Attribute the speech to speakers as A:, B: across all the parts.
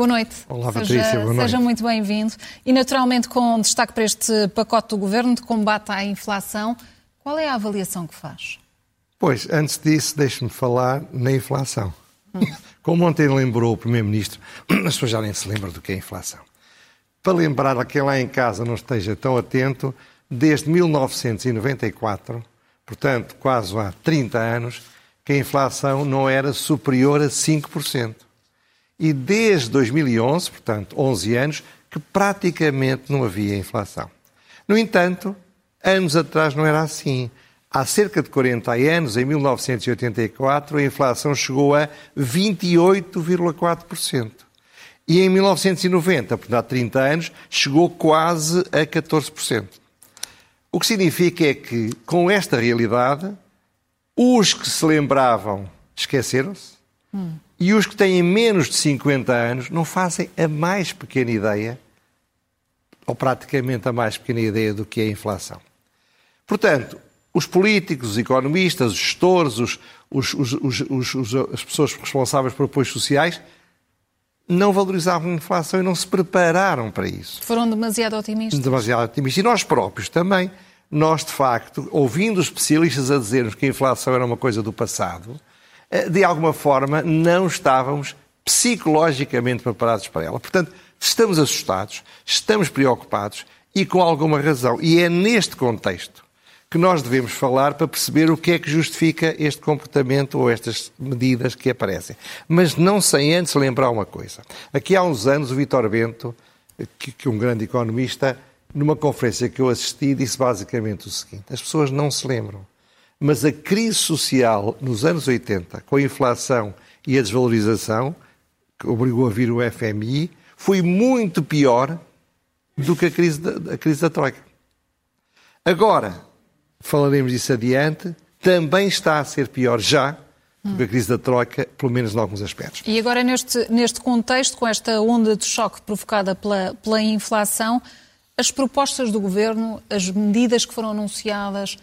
A: Boa noite.
B: Olá, Patrícia,
A: seja,
B: boa noite.
A: Seja muito bem-vindo. E, naturalmente, com destaque para este pacote do Governo de combate à inflação, qual é a avaliação que faz?
B: Pois, antes disso, deixe-me falar na inflação. Como ontem lembrou o Primeiro-Ministro, as pessoas já nem se lembram do que é inflação. Para lembrar a quem lá em casa não esteja tão atento, desde 1994, portanto, quase há 30 anos, que a inflação não era superior a 5%. E desde 2011, portanto, 11 anos, que praticamente não havia inflação. No entanto, anos atrás não era assim. Há cerca de 40 anos, em 1984, a inflação chegou a 28,4%. E em 1990, portanto há 30 anos, chegou quase a 14%. O que significa é que, com esta realidade, os que se lembravam esqueceram-se hum. E os que têm menos de 50 anos não fazem a mais pequena ideia, ou praticamente a mais pequena ideia do que é a inflação. Portanto, os políticos, os economistas, os gestores, os, os, os, as pessoas responsáveis por apoios sociais não valorizavam a inflação e não se prepararam para isso.
A: Foram demasiado otimistas.
B: Demasiado otimistas. E nós próprios também. Nós, de facto, ouvindo os especialistas a dizermos que a inflação era uma coisa do passado, de alguma forma não estávamos psicologicamente preparados para ela. Portanto, estamos assustados, estamos preocupados e com alguma razão. E é neste contexto que nós devemos falar para perceber o que é que justifica este comportamento ou estas medidas que aparecem. Mas não sem antes lembrar uma coisa. Aqui há uns anos o Vitor Bento, que, que um grande economista, numa conferência que eu assisti, disse basicamente o seguinte: as pessoas não se lembram, mas a crise social nos anos 80, com a inflação e a desvalorização, que obrigou a vir o FMI, foi muito pior do que a crise da, a crise da Troika. Agora, falaremos disso adiante, também está a ser pior já do que a crise da Troika, pelo menos em alguns aspectos.
A: E agora, neste, neste contexto, com esta onda de choque provocada pela, pela inflação, as propostas do Governo, as medidas que foram anunciadas,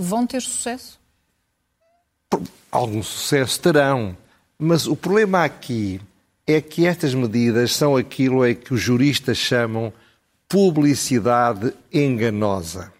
A: vão ter sucesso?
B: Algum sucesso terão, mas o problema aqui é que estas medidas são aquilo a que os juristas chamam publicidade enganosa.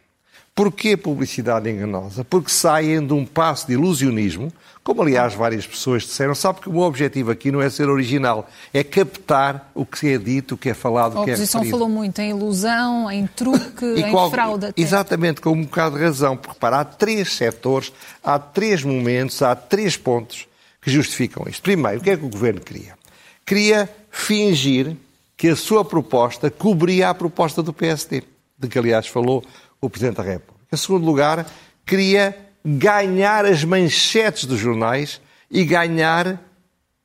B: Porquê publicidade enganosa? Porque saem de um passo de ilusionismo, como aliás várias pessoas disseram, sabe que o meu objetivo aqui não é ser original, é captar o que é dito, o que é falado, o que é referido.
A: A oposição falou muito em ilusão, em truque, em qual, fraude. Até.
B: Exatamente, com um bocado de razão, porque para, há três setores, há três momentos, há três pontos que justificam isto. Primeiro, o que é que o Governo queria? Queria fingir que a sua proposta cobria a proposta do PSD, de que aliás falou o Presidente da República. Em segundo lugar, queria ganhar as manchetes dos jornais e ganhar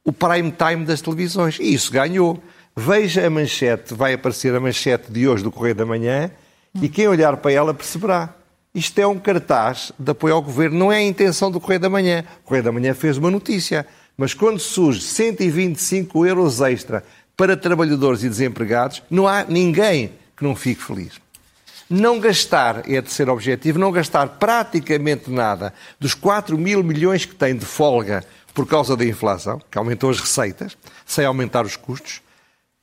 B: o prime time das televisões. E isso ganhou. Veja a manchete, vai aparecer a manchete de hoje do Correio da Manhã e quem olhar para ela perceberá. Isto é um cartaz de apoio ao governo, não é a intenção do Correio da Manhã. O Correio da Manhã fez uma notícia, mas quando surge 125 euros extra para trabalhadores e desempregados, não há ninguém que não fique feliz. Não gastar, é de ser objetivo, não gastar praticamente nada dos 4 mil milhões que tem de folga por causa da inflação, que aumentou as receitas, sem aumentar os custos,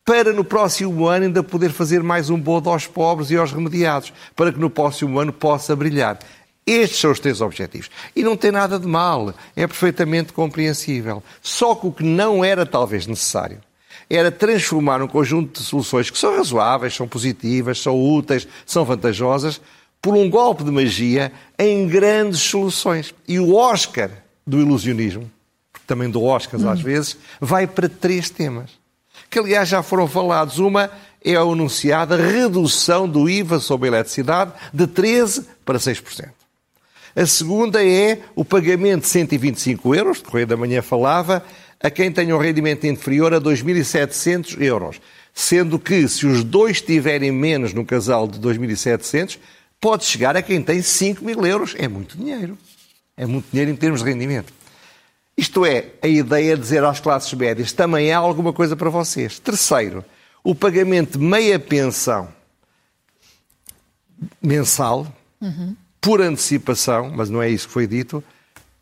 B: para no próximo ano ainda poder fazer mais um bodo aos pobres e aos remediados, para que no próximo ano possa brilhar. Estes são os três objetivos. E não tem nada de mal, é perfeitamente compreensível. Só que o que não era talvez necessário era transformar um conjunto de soluções que são razoáveis, são positivas, são úteis, são vantajosas, por um golpe de magia em grandes soluções. E o Oscar do ilusionismo, também do Oscars hum. às vezes, vai para três temas, que aliás já foram falados. Uma é a anunciada redução do IVA sobre a eletricidade de 13% para 6%. A segunda é o pagamento de 125 euros, o Correio da Manhã falava, a quem tenha um rendimento inferior a 2.700 euros. Sendo que, se os dois tiverem menos no casal de 2.700, pode chegar a quem tem 5 mil euros. É muito dinheiro. É muito dinheiro em termos de rendimento. Isto é, a ideia de dizer às classes médias também há alguma coisa para vocês. Terceiro, o pagamento de meia pensão mensal, uhum. por antecipação, mas não é isso que foi dito,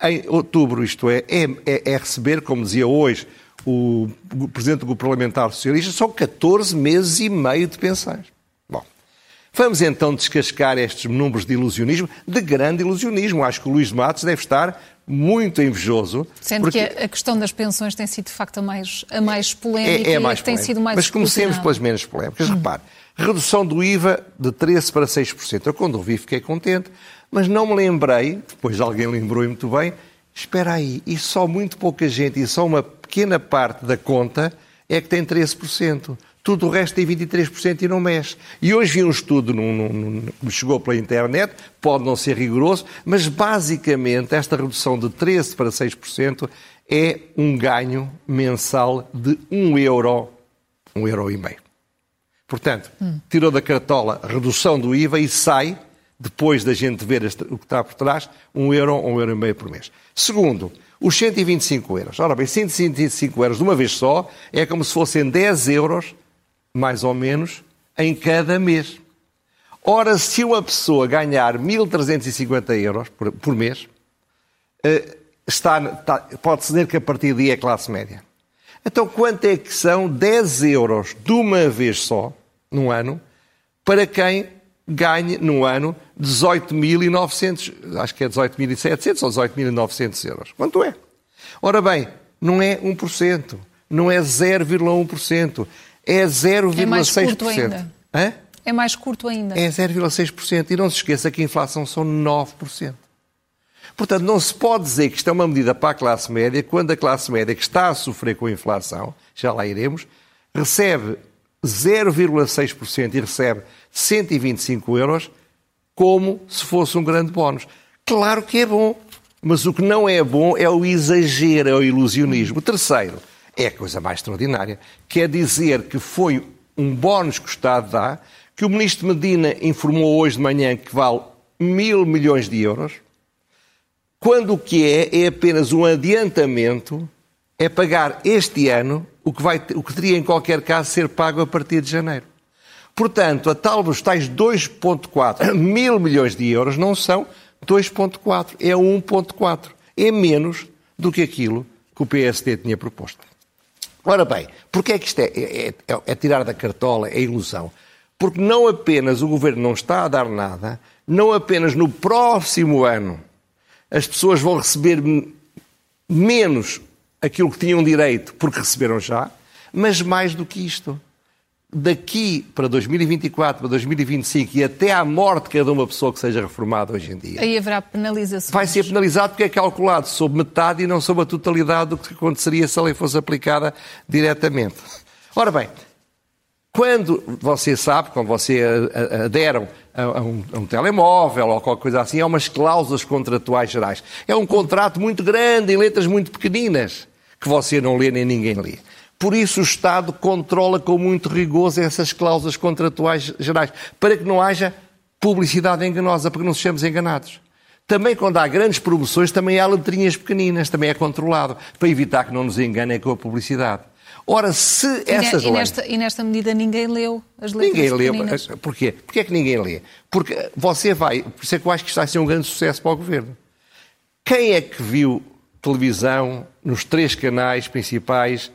B: em outubro, isto é, é, é, é receber, como dizia hoje o, Presidente do Grupo Parlamentar Socialista, são 14 meses e meio de pensões. Bom, vamos então descascar estes números de ilusionismo, de grande ilusionismo. Acho que o Luís Matos deve estar muito invejoso.
A: Sendo porque... que a questão das pensões tem sido, de facto, a mais, a mais polémica
B: é, é mais
A: e tem sido mais
B: Mas comecemos pelas menos polémicas. Hum. Repare, redução do IVA de 13% para 6%. Eu, quando ouvi, fiquei contente, mas não me lembrei, depois alguém lembrou muito bem, espera aí, e só muito pouca gente, e só uma pequena parte da conta é que tem 13%. Tudo o resto tem 23% e não mexe. E hoje vi um estudo que me chegou pela internet, pode não ser rigoroso, mas basicamente esta redução de 13% para 6% é um ganho mensal de 1 euro, 1 euro e meio. Portanto, hum. tirou da cartola a redução do IVA e sai, depois da gente ver o que está por trás, 1 euro ou 1 euro e meio por mês. Segundo, os 125 euros. Ora bem, 125 euros de uma vez só é como se fossem 10 euros mais ou menos, em cada mês. Ora, se uma pessoa ganhar 1.350 euros por, por mês, eh, está, está, pode-se dizer que a partir daí é classe média. Então, quanto é que são 10 euros de uma vez só, num ano, para quem ganhe, no ano, 18.900, acho que é 18.700 ou 18.900 euros. Quanto é? Ora bem, não é 1%, não é 0,1%, é 0,6%. É mais curto ainda.
A: É mais curto ainda.
B: É 0,6%. E não se esqueça que a inflação são 9%. Portanto, não se pode dizer que isto é uma medida para a classe média, quando a classe média que está a sofrer com a inflação, já lá iremos, recebe 0,6% e recebe 125 euros como se fosse um grande bónus. Claro que é bom, mas o que não é bom é o exagero, é o ilusionismo. Terceiro, é a coisa mais extraordinária. Quer dizer que foi um bónus que o Estado dá, que o Ministro Medina informou hoje de manhã que vale mil milhões de euros, quando o que é é apenas um adiantamento, é pagar este ano o que, vai, o que teria em qualquer caso ser pago a partir de janeiro. Portanto, a tal dos tais 2,4 mil milhões de euros não são 2,4, é 1,4. É menos do que aquilo que o PSD tinha proposto. Ora bem, porque é que isto é, é, é, é tirar da cartola, é ilusão? Porque não apenas o governo não está a dar nada, não apenas no próximo ano as pessoas vão receber menos aquilo que tinham direito porque receberam já, mas mais do que isto daqui para 2024, para 2025 e até à morte de cada uma pessoa que seja reformada hoje em dia.
A: Aí haverá penalização.
B: Vai ser penalizado porque é calculado sobre metade e não sobre a totalidade do que aconteceria se a lei fosse aplicada diretamente. Ora bem, quando você sabe, quando você aderam a um, a um, telemóvel ou qualquer coisa assim, há umas cláusulas contratuais gerais. É um contrato muito grande, em letras muito pequeninas, que você não lê nem ninguém lê. Por isso o Estado controla com muito rigor essas cláusulas contratuais gerais, para que não haja publicidade enganosa, para que não sejamos enganados. Também quando há grandes promoções, também há letrinhas pequeninas, também é controlado, para evitar que não nos enganem com a publicidade. Ora, se essas
A: e, nesta, leis... E nesta medida ninguém leu as letras
B: Ninguém
A: pequeninas.
B: leu. Porquê? Porquê é que ninguém lê? Porque você vai... Por isso é que eu acho que isto vai ser um grande sucesso para o Governo. Quem é que viu televisão nos três canais principais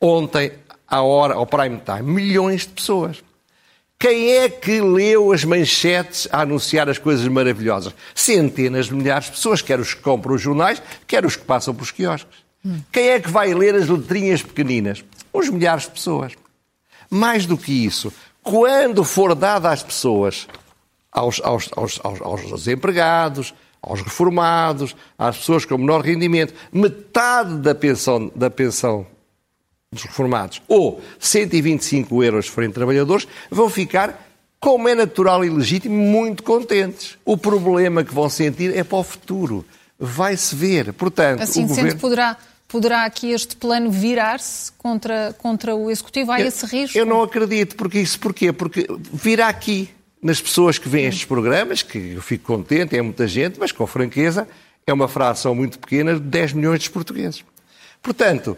B: ontem, à hora, ao prime time, milhões de pessoas. Quem é que leu as manchetes a anunciar as coisas maravilhosas? Centenas de milhares de pessoas, quer os que compram os jornais, quer os que passam pelos quiosques. Hum. Quem é que vai ler as letrinhas pequeninas? Uns milhares de pessoas. Mais do que isso, quando for dada às pessoas, aos, aos, aos, aos, empregados, aos reformados, às pessoas com menor rendimento, metade da pensão, da pensão dos reformados, ou 125 euros forem trabalhadores, vão ficar, como é natural e legítimo, muito contentes. O problema que vão sentir é para o futuro. Vai-se ver. Portanto,
A: assim
B: o governo...
A: poderá, poderá aqui este plano virar-se contra, contra o Executivo? Há eu, esse risco?
B: Eu não acredito. Porque isso porquê? Porque virá aqui nas pessoas que veem estes programas, que eu fico contente, é muita gente, mas com franqueza, é uma fração muito pequena de 10 milhões de portugueses. Portanto,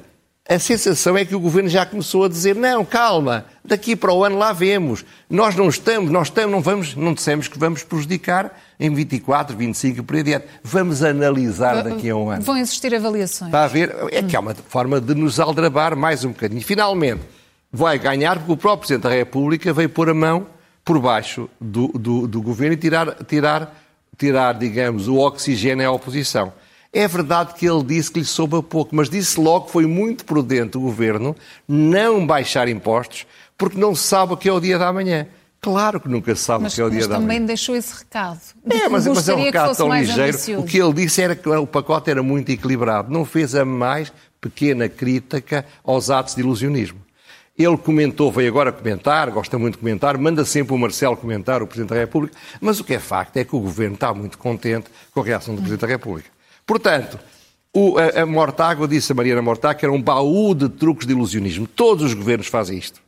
B: a sensação é que o governo já começou a dizer: não, calma, daqui para o ano lá vemos. Nós não estamos, nós estamos, não vamos, não dissemos que vamos prejudicar em 24, 25 e por aí adiante. Vamos analisar daqui a um ano.
A: Vão existir avaliações.
B: Está a ver? É que é uma forma de nos aldrabar mais um bocadinho. Finalmente, vai ganhar porque o próprio Presidente da República veio pôr a mão por baixo do, do, do governo e tirar, tirar, tirar, digamos, o oxigênio à oposição. É verdade que ele disse que lhe soube a pouco, mas disse logo que foi muito prudente o governo não baixar impostos, porque não sabe o que é o dia da manhã. Claro que nunca sabe
A: mas,
B: o que é o dia da manhã.
A: Mas também deixou esse recado.
B: É, mas, mas é um recado tão ligeiro. Ambicioso. O que ele disse era que o pacote era muito equilibrado. Não fez a mais pequena crítica aos atos de ilusionismo. Ele comentou, veio agora comentar, gosta muito de comentar, manda sempre o Marcelo comentar, o Presidente da República, mas o que é facto é que o Governo está muito contente com a reação do Presidente da República. Portanto, o, a, a Mortágua disse a Mariana Mortágua que era um baú de truques de ilusionismo. Todos os governos fazem isto.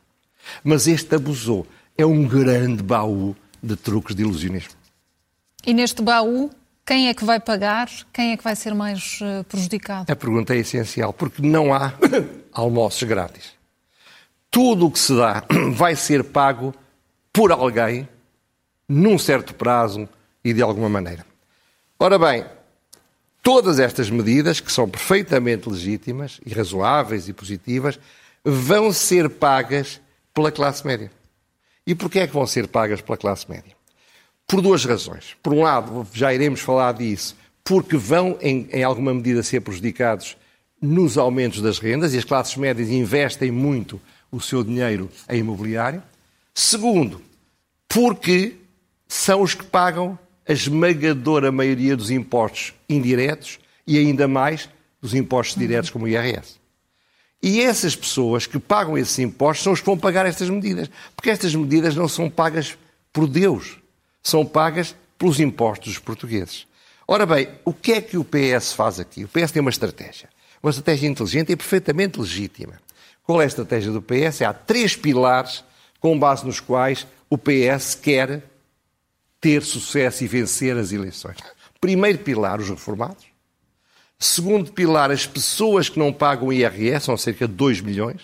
B: Mas este abusou. É um grande baú de truques de ilusionismo.
A: E neste baú, quem é que vai pagar? Quem é que vai ser mais uh, prejudicado?
B: A pergunta é essencial, porque não há almoços grátis. Tudo o que se dá vai ser pago por alguém, num certo prazo e de alguma maneira. Ora bem, Todas estas medidas, que são perfeitamente legítimas e razoáveis e positivas, vão ser pagas pela classe média. E porquê é que vão ser pagas pela classe média? Por duas razões. Por um lado, já iremos falar disso, porque vão, em, em alguma medida, ser prejudicados nos aumentos das rendas e as classes médias investem muito o seu dinheiro em imobiliário. Segundo, porque são os que pagam a esmagadora maioria dos impostos indiretos e ainda mais dos impostos diretos como o IRS. E essas pessoas que pagam esses impostos são os que vão pagar estas medidas. Porque estas medidas não são pagas por Deus, são pagas pelos impostos dos portugueses. Ora bem, o que é que o PS faz aqui? O PS tem uma estratégia. Uma estratégia inteligente e perfeitamente legítima. Qual é a estratégia do PS? Há três pilares com base nos quais o PS quer ter sucesso e vencer as eleições. Primeiro pilar, os reformados. Segundo pilar, as pessoas que não pagam IRS, são cerca de 2 milhões.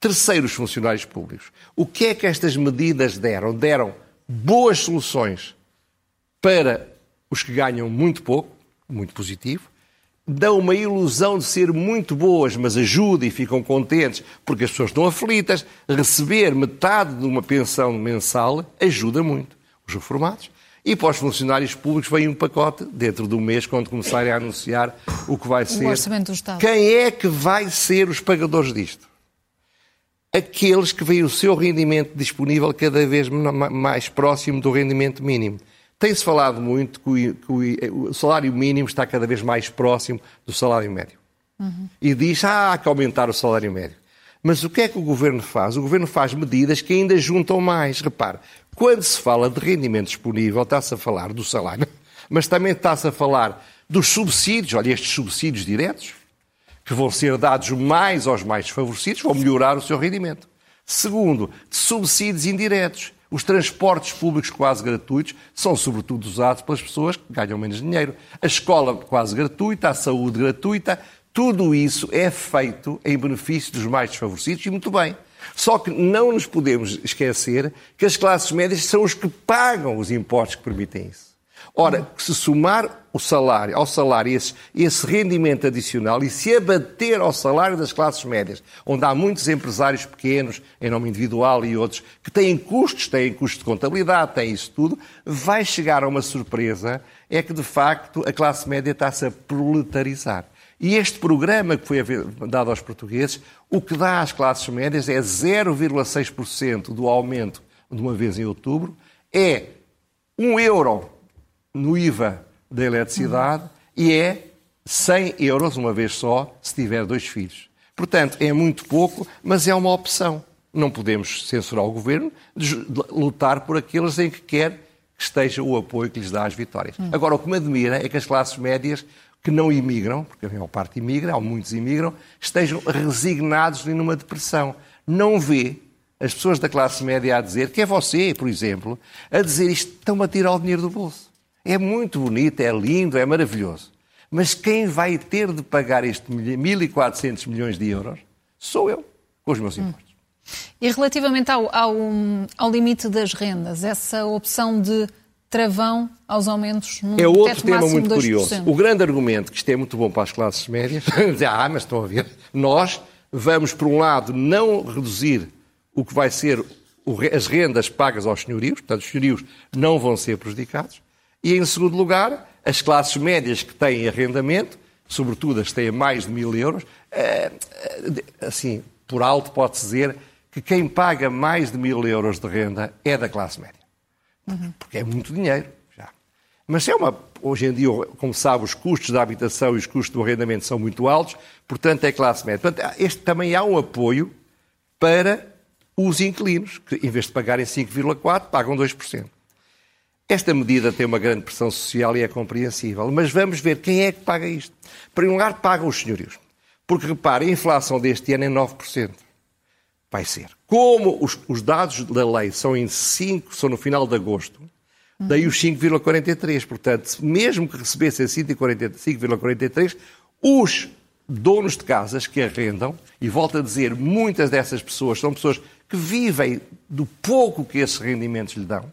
B: Terceiro, os funcionários públicos. O que é que estas medidas deram? Deram boas soluções para os que ganham muito pouco, muito positivo, dão uma ilusão de ser muito boas, mas ajudam e ficam contentes porque as pessoas estão aflitas. Receber metade de uma pensão mensal ajuda muito os reformados. E para os funcionários públicos vem um pacote dentro do mês, quando começarem a anunciar o que vai ser.
A: O orçamento do Estado.
B: Quem é que vai ser os pagadores disto? Aqueles que veem o seu rendimento disponível cada vez mais próximo do rendimento mínimo. Tem-se falado muito que o, salário mínimo está cada vez mais próximo do salário médio. Uhum. E diz, ah, há que aumentar o salário médio. Mas o que é que o governo faz? O governo faz medidas que ainda juntam mais. Repare, quando se fala de rendimento disponível, está-se a falar do salário, mas também está-se a falar dos subsídios, olha, estes subsídios diretos, que vão ser dados mais aos mais desfavorecidos, vão melhorar o seu rendimento. Segundo, de subsídios indiretos. Os transportes públicos quase gratuitos são sobretudo usados pelas pessoas que ganham menos dinheiro. A escola quase gratuita, a saúde gratuita, tudo isso é feito em benefício dos mais desfavorecidos e muito bem. Só que não nos podemos esquecer que as classes médias são os que pagam os impostos que permitem isso. Ora, se somar o salário ao salário esse, esse rendimento adicional e se abater ao salário das classes médias, onde há muitos empresários pequenos, em nome individual e outros, que têm custos, têm custos de contabilidade, têm isso tudo, vai chegar a uma surpresa, é que de facto a classe média está-se a proletarizar. E este programa que foi dado aos portugueses, o que dá às classes médias é 0,6% do aumento de uma vez em outubro, é 1 euro no IVA da eletricidade uhum. e é 100 euros uma vez só se tiver dois filhos. Portanto, é muito pouco, mas é uma opção. Não podemos censurar o governo de lutar por aqueles em que quer que esteja o apoio que lhes dá às vitórias. Uhum. Agora, o que me admira é que as classes médias que não imigram, porque a maior parte imigra, há muitos imigram, estejam resignados numa depressão. Não vê as pessoas da classe média a dizer, que é você, por exemplo, a dizer isto, estão a tirar o dinheiro do bolso. É muito bonito, é lindo, é maravilhoso. Mas quem vai ter de pagar este 1.400 milhões de euros Sou eu, com os meus hum. impostos.
A: E relativamente ao, ao, ao, limite das rendas, essa opção de travão aos aumentos no
B: É outro tema muito curioso. O grande argumento, que isto é muito bom para as classes médias, ah, mas estão a ver, nós vamos, por um lado, não reduzir o que vai ser as rendas pagas aos senhorios, portanto, os senhorios não vão ser prejudicados, e, em segundo lugar, as classes médias que têm arrendamento, sobretudo as que têm mais de mil euros, eh, eh, assim, por alto pode-se dizer que quem paga mais de mil euros de renda é da classe média. Porque é muito dinheiro. Já. Mas é uma. Hoje em dia, como sabe, os custos da habitação e os custos do arrendamento são muito altos, portanto é classe média. Portanto, este também há um apoio para os inquilinos, que em vez de pagarem 5,4%, pagam 2%. Esta medida tem uma grande pressão social e é compreensível, mas vamos ver quem é que paga isto. Em primeiro lugar, pagam os senhorios. Porque, repare, a inflação deste ano é 9%. Vai ser. Como os, os dados da lei são em 5, são no final de agosto, daí os 5,43. Portanto, mesmo que recebessem 5,43, os donos de casas que arrendam, e volto a dizer, muitas dessas pessoas são pessoas que vivem do pouco que esses rendimentos lhe dão,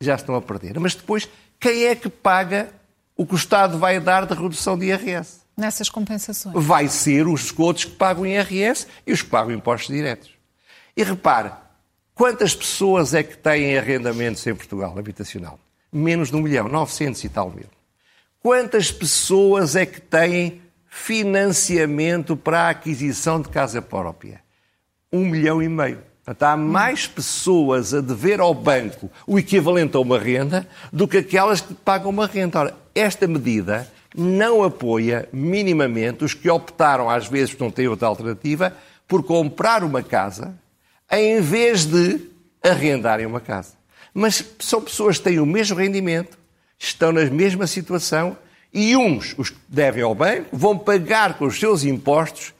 B: já estão a perder. Mas depois, quem é que paga o que o Estado vai dar de redução de IRS?
A: Nessas compensações.
B: Vai ser os outros que pagam IRS e os que pagam impostos diretos. E repare, quantas pessoas é que têm arrendamentos em Portugal, habitacional? Menos de um milhão, 900 e tal mil. Quantas pessoas é que têm financiamento para a aquisição de casa própria? Um milhão e meio. Portanto, há mais pessoas a dever ao banco o equivalente a uma renda do que aquelas que pagam uma renda. Ora, esta medida não apoia minimamente os que optaram, às vezes, porque não têm outra alternativa, por comprar uma casa em vez de arrendarem uma casa. Mas são pessoas que têm o mesmo rendimento, estão na mesma situação e uns, os que devem ao banco, vão pagar com os seus impostos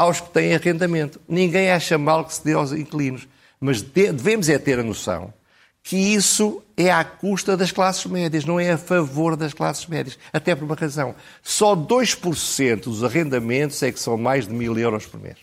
B: aos que têm arrendamento. Ninguém acha mal que se dê aos inquilinos, mas devemos é ter a noção que isso é à custa das classes médias, não é a favor das classes médias. Até por uma razão. Só 2% dos arrendamentos é que são mais de mil euros por mês.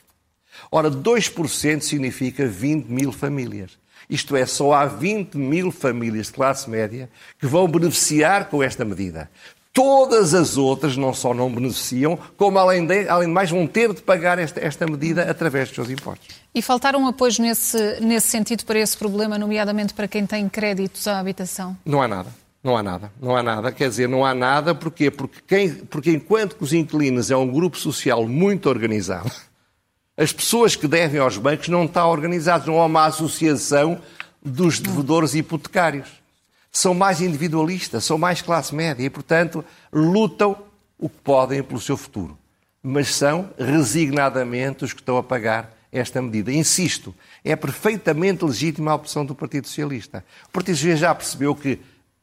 B: Ora, 2% significa 20 mil famílias. Isto é, só há 20 mil famílias de classe média que vão beneficiar com esta medida. Todas as outras não só não beneficiam, como além de, além de mais vão ter de pagar esta, esta medida através dos seus impostos.
A: E faltaram apoios nesse, nesse sentido para esse problema, nomeadamente para quem tem créditos à habitação?
B: Não há nada. Não há nada, não há nada. Quer dizer, não há nada, porquê? Porque, quem, porque enquanto que os inquilinos é um grupo social muito organizado, as pessoas que devem aos bancos não estão organizadas, não há uma associação dos devedores hipotecários são mais individualistas, são mais classe média e, portanto, lutam o que podem pelo seu futuro. Mas são resignadamente os que estão a pagar esta medida. Insisto, é perfeitamente legítima a opção do Partido Socialista. O Partido Socialista já percebeu que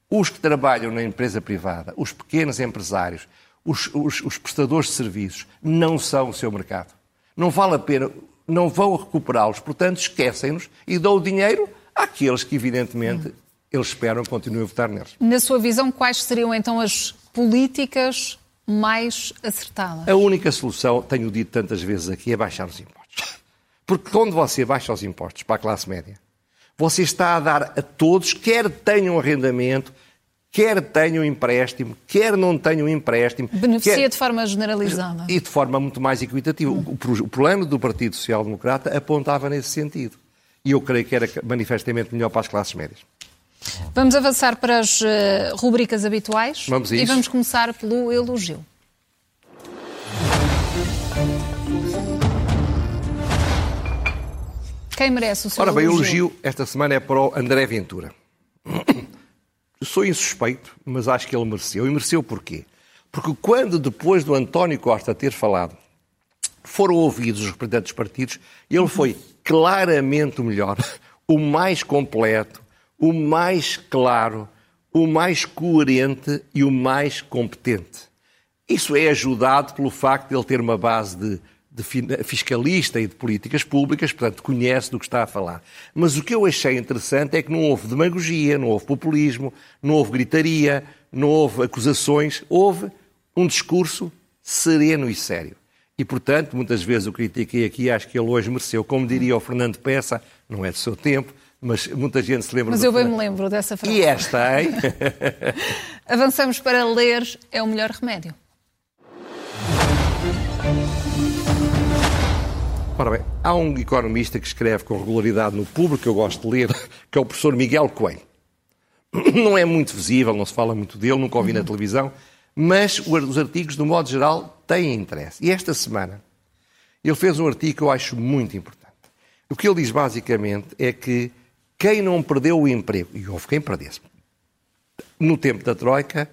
B: os que trabalham na empresa privada, os pequenos empresários, os, os, os prestadores de serviços, não são o seu mercado. Não vale a pena, não vão recuperá-los, portanto, esquecem-nos e dão o dinheiro àqueles que, evidentemente, eles esperam que continuem a votar neles.
A: Na sua visão, quais seriam então as políticas mais acertadas?
B: A única solução, tenho dito tantas vezes aqui, é baixar os impostos. Porque quando você baixa os impostos para a classe média, você está a dar a todos, quer tenham arrendamento, quer tenham empréstimo, quer não tenham empréstimo.
A: Beneficia
B: quer...
A: de forma generalizada.
B: E de forma muito mais equitativa. Hum. O, problema do Partido Social Democrata apontava nesse sentido. E eu creio que era manifestamente melhor para as classes médias.
A: Vamos avançar para as uh, rubricas habituais.
B: Vamos.
A: E vamos começar pelo elogio. Quem merece o seu
B: Ora bem,
A: o
B: elogio esta semana é para o André Ventura. Eu sou insuspeito, mas acho que ele mereceu. E mereceu porquê? Porque quando, depois do António Costa ter falado, foram ouvidos os representantes dos partidos, ele foi claramente o melhor, o mais completo, o mais claro, o mais coerente e o mais competente. Isso é ajudado pelo facto de ele ter uma base de, de fiscalista e de políticas públicas, portanto, conhece do que está a falar. Mas o que eu achei interessante é que não houve demagogia, não houve populismo, não houve gritaria, não houve acusações, houve um discurso sereno e sério. E, portanto, muitas vezes eu critiquei aqui, acho que ele hoje mereceu. Como diria o Fernando Peça, não é do seu tempo, mas muita gente se lembra
A: Mas eu bem me lembro dessa frase.
B: E esta, hein?
A: Avançamos para ler é o melhor remédio.
B: Ora bem, há um economista que escreve com regularidade no público, que eu gosto de ler, que é o professor Miguel Coelho. Não é muito visível, não se fala muito dele, nunca ouvi na uhum. televisão, mas os artigos, de modo geral, têm interesse. E esta semana ele fez um artigo que eu acho muito importante. O que ele diz basicamente é que quem não perdeu o emprego, e houve quem perdesse, no tempo da Troika,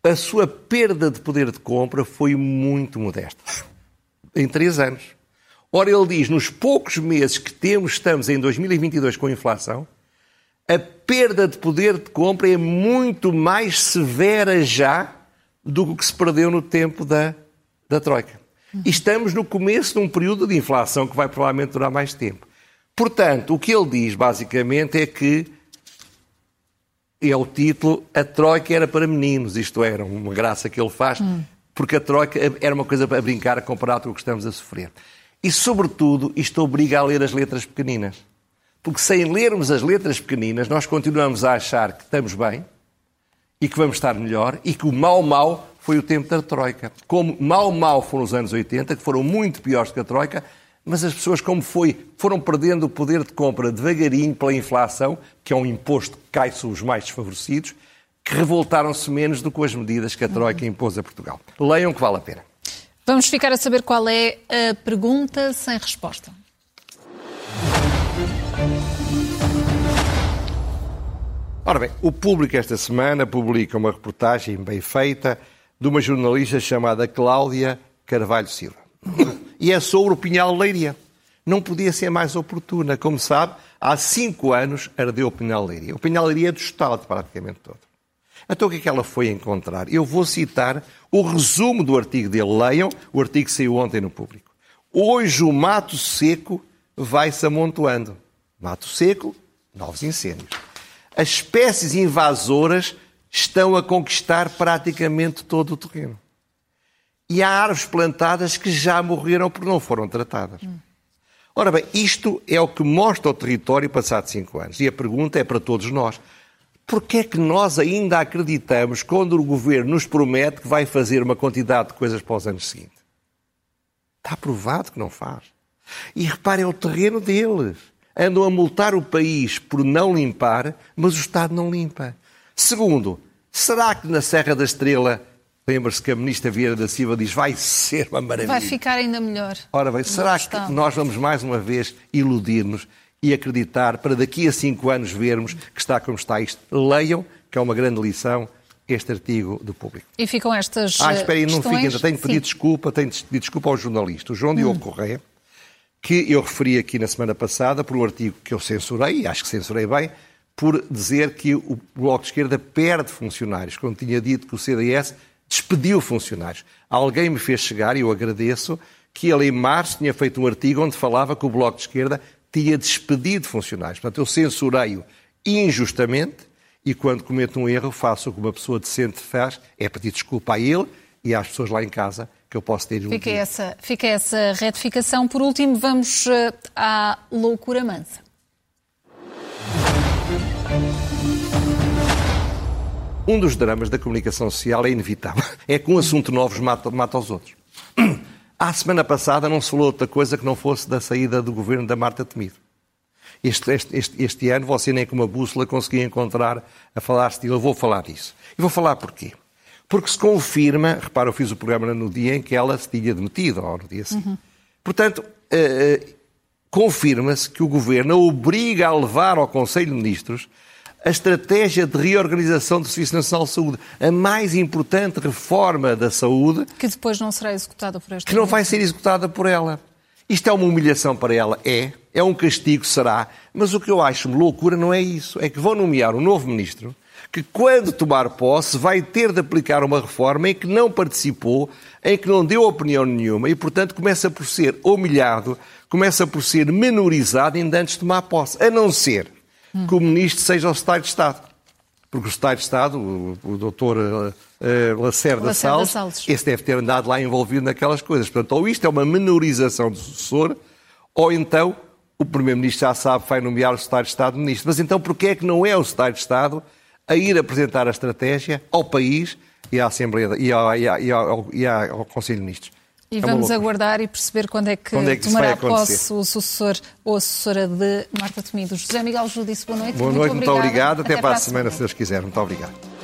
B: a sua perda de poder de compra foi muito modesta. Em três anos. Ora, ele diz, nos poucos meses que temos, estamos em 2022 com a inflação, a perda de poder de compra é muito mais severa já do que se perdeu no tempo da, da Troika. E estamos no começo de um período de inflação que vai provavelmente durar mais tempo. Portanto, o que ele diz basicamente é que é o título A Troika era para meninos. Isto era uma graça que ele faz, hum. porque a Troika era uma coisa para brincar comparado com o que estamos a sofrer. E, sobretudo, isto obriga a ler as letras pequeninas. Porque sem lermos as letras pequeninas, nós continuamos a achar que estamos bem e que vamos estar melhor e que o mal-mal foi o tempo da Troika. Como mal-mal foram os anos 80, que foram muito piores que a Troika, mas as pessoas, como foi, foram perdendo o poder de compra devagarinho pela inflação, que é um imposto que cai sobre os mais desfavorecidos, que revoltaram-se menos do que as medidas que a Troika impôs a Portugal. Leiam que vale a pena.
A: Vamos ficar a saber qual é a pergunta sem resposta.
B: Ora bem, o público esta semana publica uma reportagem bem feita de uma jornalista chamada Cláudia Carvalho Silva e é sobre o Pinhal Leiria. Não podia ser mais oportuna. Como sabe, há cinco anos ardeu o Pinhal Leiria. O Pinhal Leiria é do Estado, praticamente todo. Então o que é que ela foi encontrar? Eu vou citar o resumo do artigo dele. Leiam, o artigo saiu ontem no público. Hoje o mato seco vai-se amontoando. Mato seco, novos incêndios. As espécies invasoras estão a conquistar praticamente todo o terreno. E há árvores plantadas que já morreram porque não foram tratadas. Ora bem, isto é o que mostra o território passados cinco anos. E a pergunta é para todos nós. Porquê é que nós ainda acreditamos quando o governo nos promete que vai fazer uma quantidade de coisas para os anos seguintes? Está provado que não faz. E reparem, é o terreno deles. Andam a multar o país por não limpar, mas o Estado não limpa. Segundo, será que na Serra da Estrela Lembra-se que a ministra Vieira da Silva diz vai ser uma maravilha.
A: Vai ficar ainda melhor.
B: Ora bem, será que nós vamos mais uma vez iludir-nos e acreditar para daqui a cinco anos vermos que está como está isto? Leiam, que é uma grande lição, este artigo do público.
A: E ficam estas.
B: Ah, espera aí, não fiquem, ainda tenho que pedir desculpa, tenho de pedir desculpa ao jornalista, o João hum. Diogo Correia, que eu referi aqui na semana passada por um artigo que eu censurei, e acho que censurei bem, por dizer que o Bloco de Esquerda perde funcionários, quando tinha dito que o CDS despediu funcionários. Alguém me fez chegar, e eu agradeço, que ele em março tinha feito um artigo onde falava que o Bloco de Esquerda tinha despedido funcionários. Portanto, eu censurei-o injustamente e quando cometo um erro faço o que uma pessoa decente faz, é pedir desculpa a ele e às pessoas lá em casa que eu posso ter
A: fica essa Fica essa retificação. Por último, vamos eh, à loucura mansa.
B: Um dos dramas da comunicação social é inevitável. É que um assunto novo mata, mata os outros. À semana passada não se falou outra coisa que não fosse da saída do governo da Marta Temido. Este, este, este, este ano você nem com uma bússola conseguia encontrar a falar-se de eu vou falar disso. E vou falar porquê? Porque se confirma, repara, eu fiz o programa no dia em que ela se tinha demitido, ou no dia seguinte. Uhum. Portanto, uh, uh, confirma-se que o governo a obriga a levar ao Conselho de Ministros a estratégia de reorganização do Serviço Nacional de Saúde, a mais importante reforma da saúde.
A: Que depois não será executada por esta.
B: Que não vai ser executada por ela. Isto é uma humilhação para ela? É. É um castigo? Será. Mas o que eu acho loucura não é isso. É que vão nomear um novo ministro que, quando tomar posse, vai ter de aplicar uma reforma em que não participou, em que não deu opinião nenhuma e, portanto, começa por ser humilhado, começa por ser menorizado ainda antes de tomar posse. A não ser que o ministro seja o secretário de Estado. porque o Secretário de Estado, o, o doutor uh, Lacerda, Lacerda Salles, Salles, esse deve ter andado lá envolvido naquelas coisas. Portanto, ou isto é uma menorização do sucessor, ou então o Primeiro-Ministro já sabe que vai nomear o Secretário de Estado ministro. Mas então porquê é que não é o Secretário de Estado a ir apresentar a estratégia ao país e à Assembleia e ao, e ao, e ao Conselho de Ministros?
A: E é vamos aguardar e perceber quando é que, quando é que tomará posse o sucessor ou a sucessora de Marta Temido. José Miguel Judice, boa noite.
B: Boa noite, muito, muito obrigado. Até, Até para a semana, semana, se Deus quiser. Muito obrigado.